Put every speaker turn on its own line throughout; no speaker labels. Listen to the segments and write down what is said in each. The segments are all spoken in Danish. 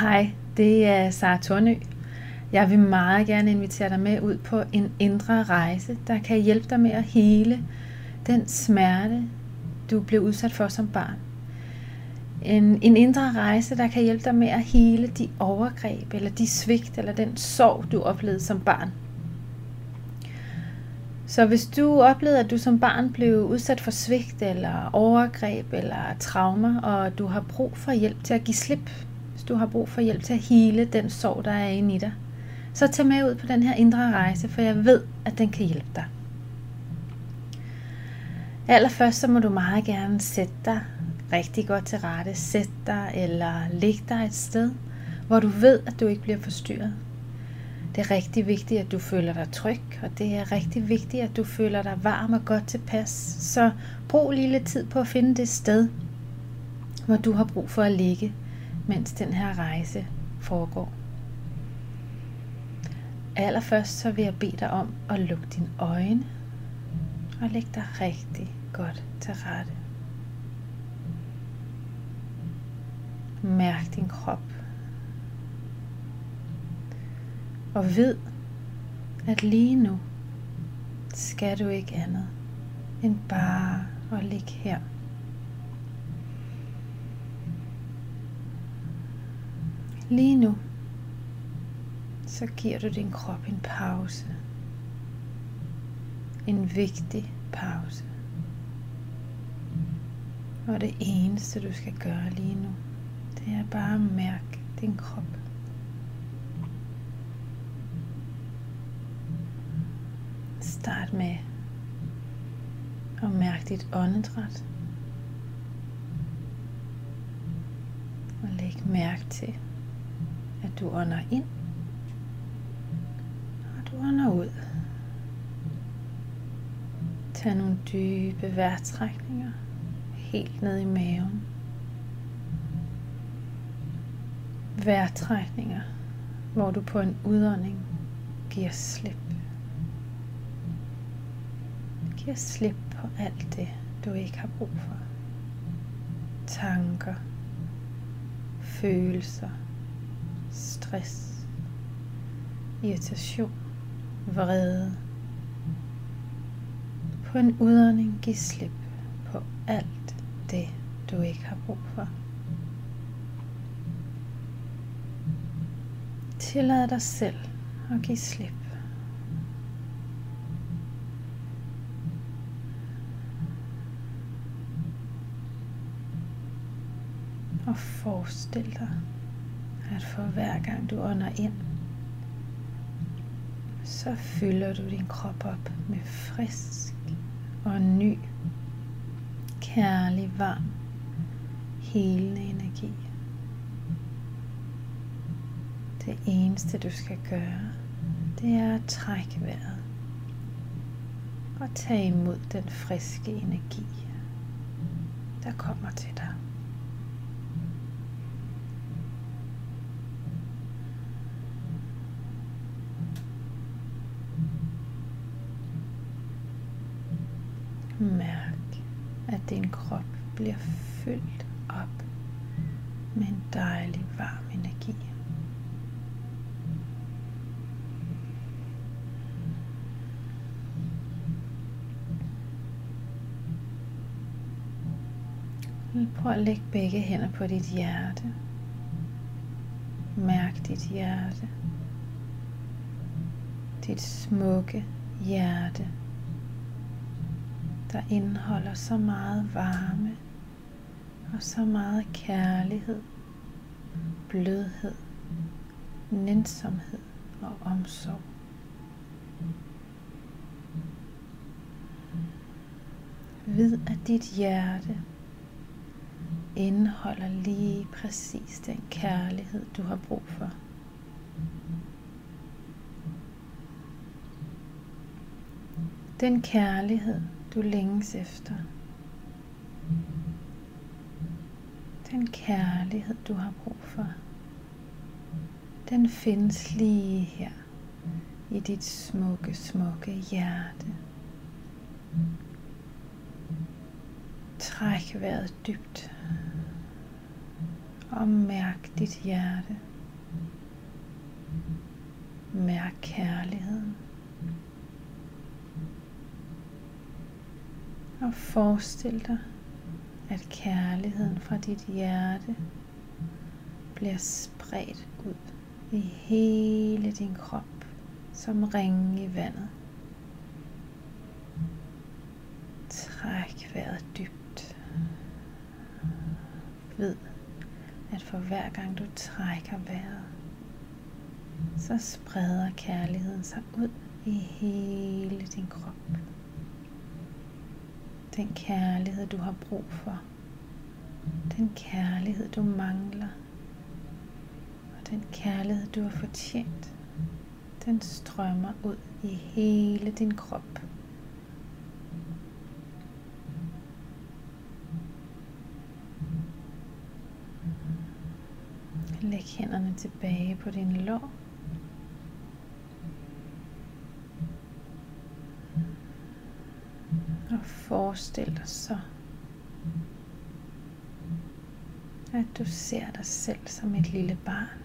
Hej, det er Sara Tornø. Jeg vil meget gerne invitere dig med ud på en indre rejse, der kan hjælpe dig med at hele den smerte, du blev udsat for som barn. En, en indre rejse, der kan hjælpe dig med at hele de overgreb, eller de svigt, eller den sorg, du oplevede som barn. Så hvis du oplevede, at du som barn blev udsat for svigt, eller overgreb, eller traumer, og du har brug for hjælp til at give slip, du har brug for hjælp til at hele den sorg, der er inde i dig, så tag med ud på den her indre rejse, for jeg ved, at den kan hjælpe dig. Allerførst så må du meget gerne sætte dig rigtig godt til rette. Sæt dig eller læg dig et sted, hvor du ved, at du ikke bliver forstyrret. Det er rigtig vigtigt, at du føler dig tryg, og det er rigtig vigtigt, at du føler dig varm og godt tilpas. Så brug lige lidt tid på at finde det sted, hvor du har brug for at ligge, mens den her rejse foregår. Allerførst så vil jeg bede dig om at lukke dine øjne og lægge dig rigtig godt til rette. Mærk din krop. Og ved, at lige nu skal du ikke andet end bare at ligge her. Lige nu, så giver du din krop en pause. En vigtig pause. Og det eneste du skal gøre lige nu, det er bare at mærke din krop. Start med at mærke dit åndedræt. Og læg mærke til, at du ånder ind, og du ånder ud. Tag nogle dybe vejrtrækninger helt ned i maven. Vejrtrækninger, hvor du på en udånding giver slip. Giver slip på alt det, du ikke har brug for. Tanker, følelser, stress, irritation, vrede. På en udånding giv slip på alt det, du ikke har brug for. Tillad dig selv at give slip. Og forestil dig, at for hver gang du ånder ind, så fylder du din krop op med frisk og ny, kærlig, varm, helende energi. Det eneste du skal gøre, det er at trække vejret og tage imod den friske energi, der kommer til dig. Mærk, at din krop bliver fyldt op med en dejlig varm energi. Prøv at lægge begge hænder på dit hjerte. Mærk dit hjerte. Dit smukke hjerte der indeholder så meget varme og så meget kærlighed, blødhed, nænsomhed og omsorg. Vid at dit hjerte indeholder lige præcis den kærlighed, du har brug for. Den kærlighed, du længes efter. Den kærlighed, du har brug for, den findes lige her i dit smukke, smukke hjerte. Træk vejret dybt Og mærk dit hjerte. Mærk kærligheden. Og forestil dig, at kærligheden fra dit hjerte bliver spredt ud i hele din krop som ringe i vandet. Træk vejret dybt. Ved, at for hver gang du trækker vejret, så spreder kærligheden sig ud i hele din krop. Den kærlighed, du har brug for. Den kærlighed, du mangler. Og den kærlighed, du har fortjent. Den strømmer ud i hele din krop. Læg hænderne tilbage på dine lår. Og forestil dig så, at du ser dig selv som et lille barn.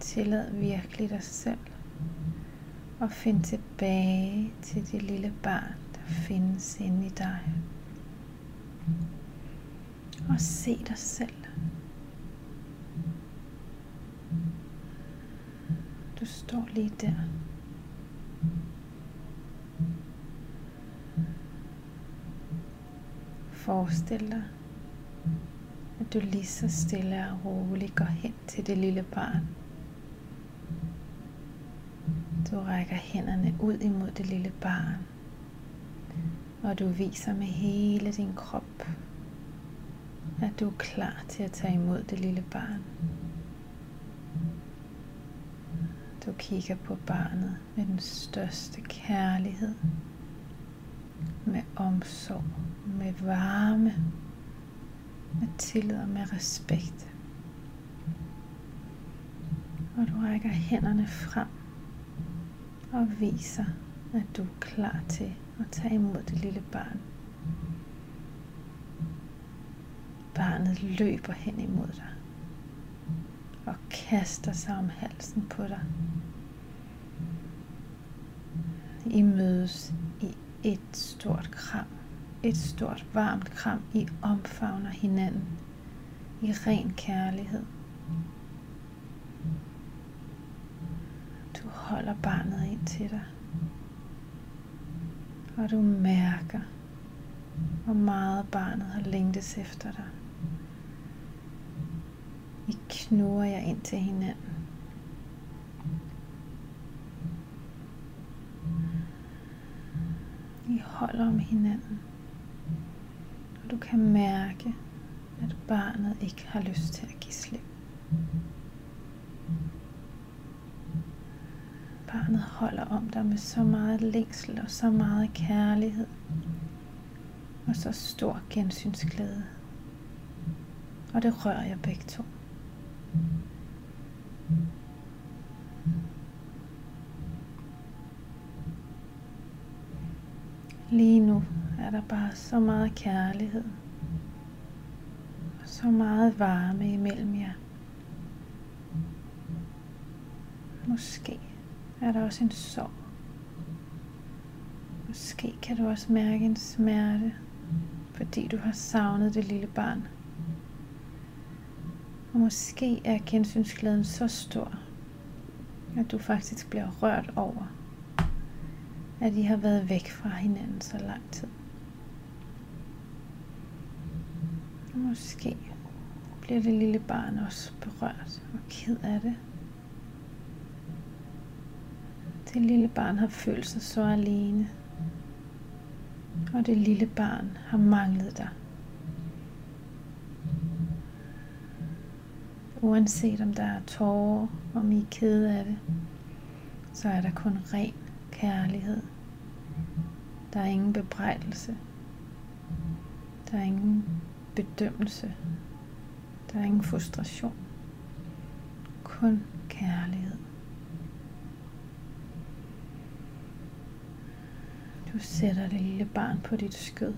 Tillad virkelig dig selv at finde tilbage til det lille barn, der findes inde i dig. Og se dig selv. Du står lige der. Forestil dig, at du lige så stille og roligt går hen til det lille barn. Du rækker hænderne ud imod det lille barn, og du viser med hele din krop, at du er klar til at tage imod det lille barn. Du kigger på barnet med den største kærlighed, med omsorg, med varme, med tillid og med respekt. Og du rækker hænderne frem og viser, at du er klar til at tage imod det lille barn. Barnet løber hen imod dig og kaster sig om halsen på dig. I mødes i et stort kram, et stort varmt kram. I omfavner hinanden i ren kærlighed. Du holder barnet ind til dig. Og du mærker, hvor meget barnet har længtes efter dig snurrer jeg ind til hinanden. I holder om hinanden. Og du kan mærke, at barnet ikke har lyst til at give slip. Barnet holder om dig med så meget længsel og så meget kærlighed. Og så stor gensynsglæde. Og det rører jeg begge to. Lige nu er der bare så meget kærlighed og så meget varme imellem jer. Måske er der også en sorg. Måske kan du også mærke en smerte, fordi du har savnet det lille barn. Og måske er gensynsglæden så stor, at du faktisk bliver rørt over, at I har været væk fra hinanden så lang tid. Og måske bliver det lille barn også berørt og ked af det. Det lille barn har følt sig så alene. Og det lille barn har manglet dig. Uanset om der er tårer, om I er kede af det, så er der kun ren kærlighed. Der er ingen bebrejdelse. Der er ingen bedømmelse. Der er ingen frustration. Kun kærlighed. Du sætter det lille barn på dit skød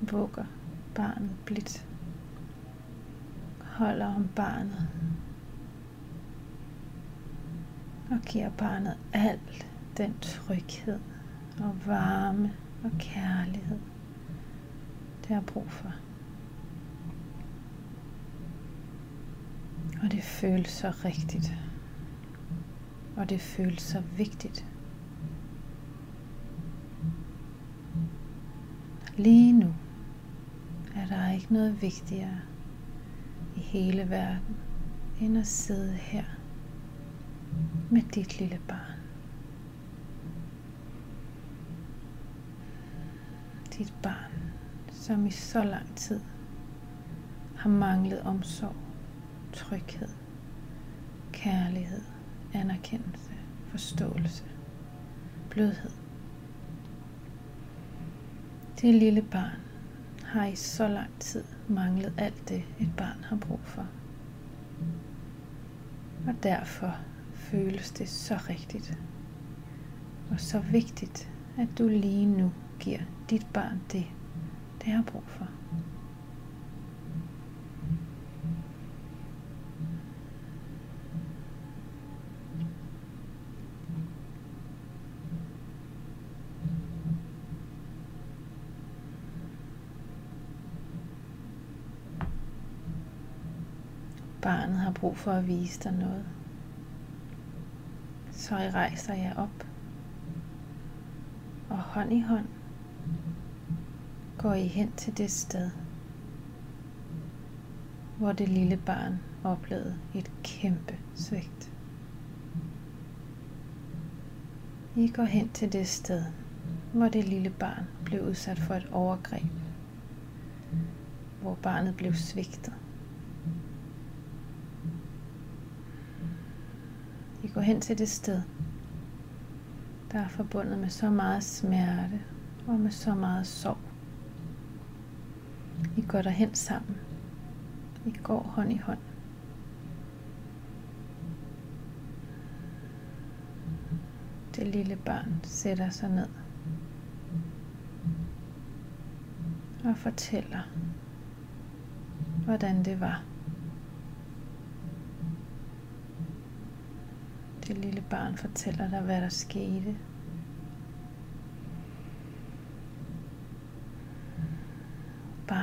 vugger barnet blidt. Holder om barnet. Og giver barnet alt den tryghed og varme og kærlighed, det har brug for. Og det føles så rigtigt. Og det føles så vigtigt. Lige nu er der ikke noget vigtigere i hele verden end at sidde her med dit lille barn. Dit barn, som i så lang tid har manglet omsorg, tryghed, kærlighed, anerkendelse, forståelse, blødhed. Det lille barn har i så lang tid manglet alt det, et barn har brug for. Og derfor føles det så rigtigt og så vigtigt, at du lige nu giver dit barn det, det har brug for. Barnet har brug for at vise dig noget. Så I rejser jer op. Og hånd i hånd går I hen til det sted, hvor det lille barn oplevede et kæmpe svigt. I går hen til det sted, hvor det lille barn blev udsat for et overgreb, hvor barnet blev svigtet. I går hen til det sted, der er forbundet med så meget smerte og med så meget sorg. Går derhen sammen. Vi går hånd i hånd. Det lille barn sætter sig ned og fortæller, hvordan det var. Det lille barn fortæller dig, hvad der skete.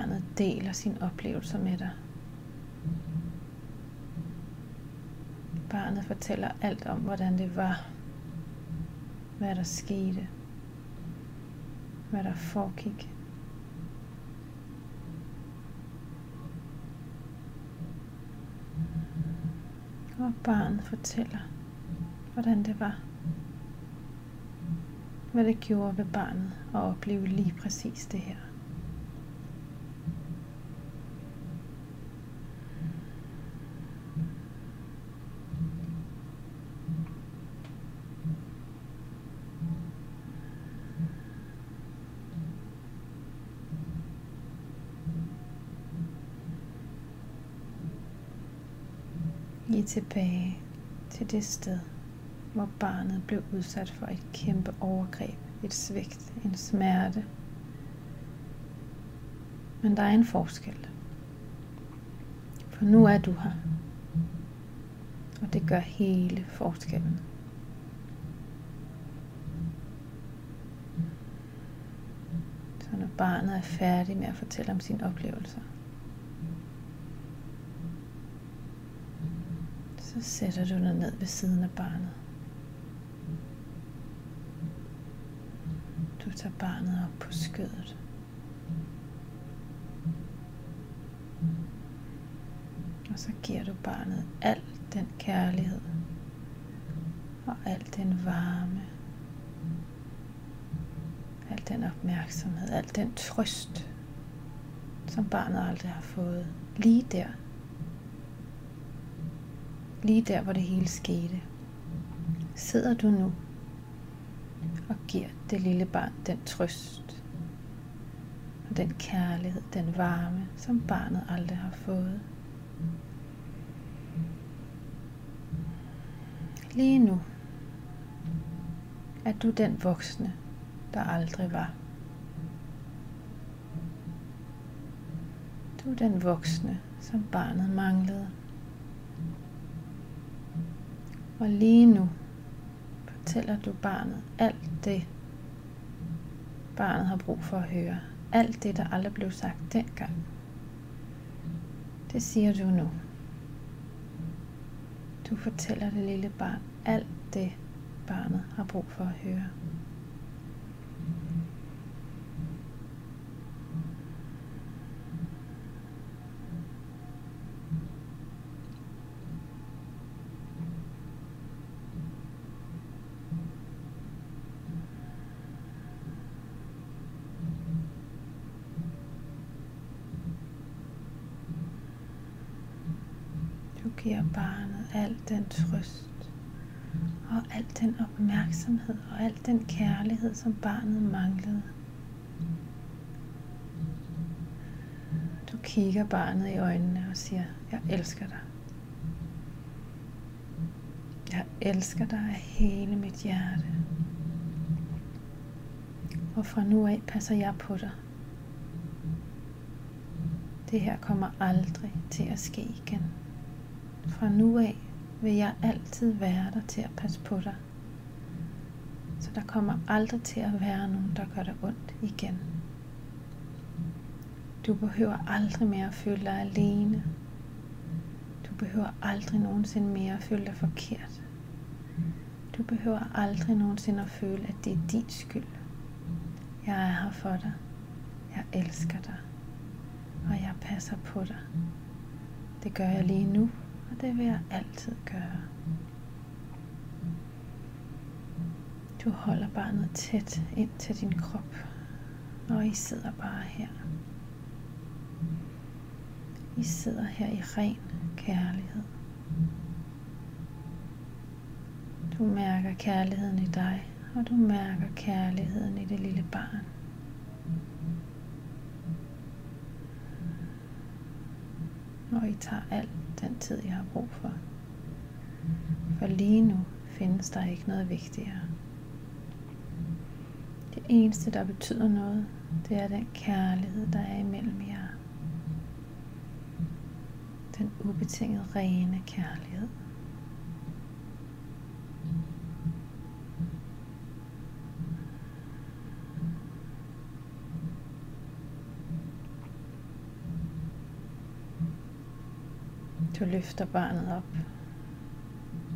Barnet deler sine oplevelser med dig. Barnet fortæller alt om, hvordan det var, hvad der skete, hvad der foregik. Og barnet fortæller, hvordan det var. Hvad det gjorde ved barnet at opleve lige præcis det her. I tilbage til det sted, hvor barnet blev udsat for et kæmpe overgreb, et svigt, en smerte. Men der er en forskel. For nu er du her. Og det gør hele forskellen. Så når barnet er færdig med at fortælle om sine oplevelser, så sætter du dig ned ved siden af barnet. Du tager barnet op på skødet. Og så giver du barnet al den kærlighed og al den varme, al den opmærksomhed, al den trøst, som barnet aldrig har fået. Lige der, lige der, hvor det hele skete, sidder du nu og giver det lille barn den trøst og den kærlighed, den varme, som barnet aldrig har fået. Lige nu er du den voksne, der aldrig var. Du er den voksne, som barnet manglede. Og lige nu fortæller du barnet alt det, barnet har brug for at høre. Alt det, der aldrig blev sagt dengang. Det siger du nu. Du fortæller det lille barn alt det, barnet har brug for at høre. Du giver barnet al den trøst og al den opmærksomhed og al den kærlighed, som barnet manglede. Du kigger barnet i øjnene og siger, jeg elsker dig. Jeg elsker dig af hele mit hjerte. Og fra nu af passer jeg på dig. Det her kommer aldrig til at ske igen. Fra nu af vil jeg altid være der til at passe på dig. Så der kommer aldrig til at være nogen, der gør dig ondt igen. Du behøver aldrig mere at føle dig alene. Du behøver aldrig nogensinde mere at føle dig forkert. Du behøver aldrig nogensinde at føle, at det er din skyld. Jeg er her for dig. Jeg elsker dig. Og jeg passer på dig. Det gør jeg lige nu, og det vil jeg altid gøre. Du holder barnet tæt ind til din krop, og I sidder bare her. I sidder her i ren kærlighed. Du mærker kærligheden i dig, og du mærker kærligheden i det lille barn. Og I tager alt tid, jeg har brug for. For lige nu findes der ikke noget vigtigere. Det eneste, der betyder noget, det er den kærlighed, der er imellem jer. Den ubetinget rene kærlighed. Du løfter barnet op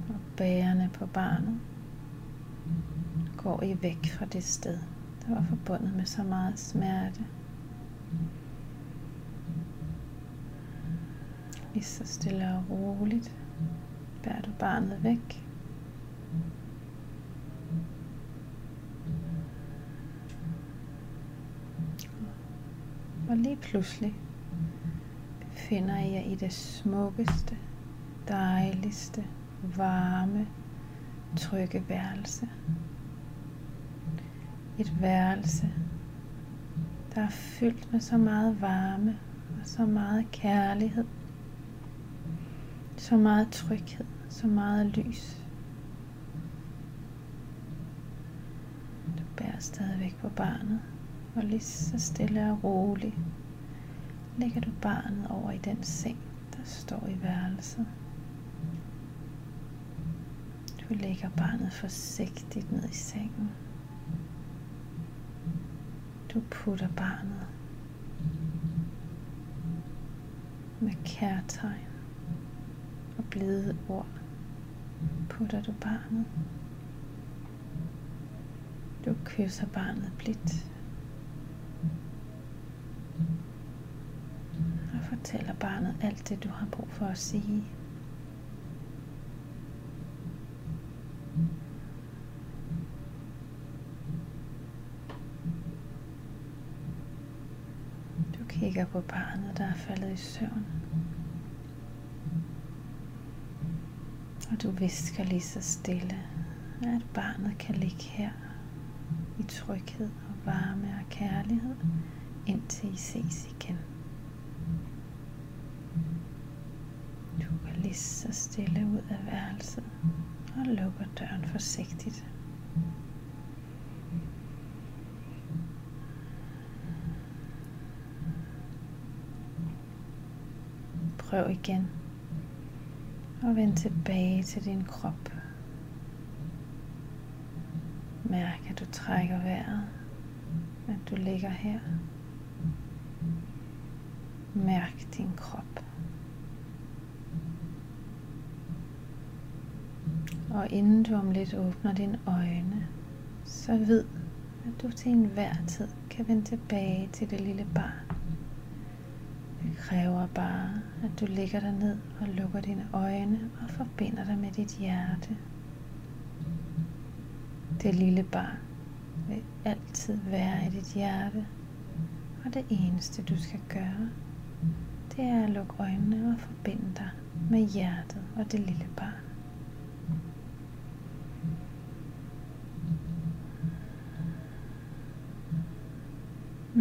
og bærende på barnet går I væk fra det sted, der var forbundet med så meget smerte. Lige så stille og roligt bærer du barnet væk. Og lige pludselig befinder I jer i det smukkeste, dejligste, varme, trygge værelse. Et værelse, der er fyldt med så meget varme og så meget kærlighed. Så meget tryghed, så meget lys. Du bærer stadigvæk på barnet, og lige så stille og roligt lægger du barnet over i den seng, der står i værelset. Du lægger barnet forsigtigt ned i sengen. Du putter barnet med kærtegn og blide ord. Putter du barnet. Du kysser barnet blidt. Og fortæller barnet alt det, du har brug for at sige. Du kigger på barnet, der er faldet i søvn. Og du visker lige så stille, at barnet kan ligge her i tryghed og varme og kærlighed, indtil I ses igen. Du går lige så stille ud af værelset og lukker døren forsigtigt. Prøv igen. Og vend tilbage til din krop. Mærk, at du trækker vejret, at du ligger her. Mærk din krop. Og inden du om lidt åbner dine øjne, så ved, at du til enhver tid kan vende tilbage til det lille barn. Det kræver bare, at du ligger der ned og lukker dine øjne og forbinder dig med dit hjerte. Det lille barn vil altid være i dit hjerte, og det eneste du skal gøre, det er at lukke øjnene og forbinde dig med hjertet og det lille barn.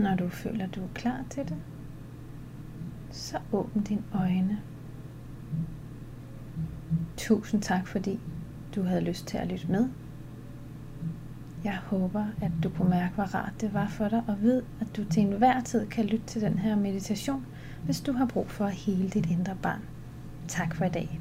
Når du føler, du er klar til det, så åbn dine øjne. Tusind tak, fordi du havde lyst til at lytte med. Jeg håber, at du kunne mærke, hvor rart det var for dig, og ved, at du til enhver tid kan lytte til den her meditation, hvis du har brug for at hele dit indre barn. Tak for i dag.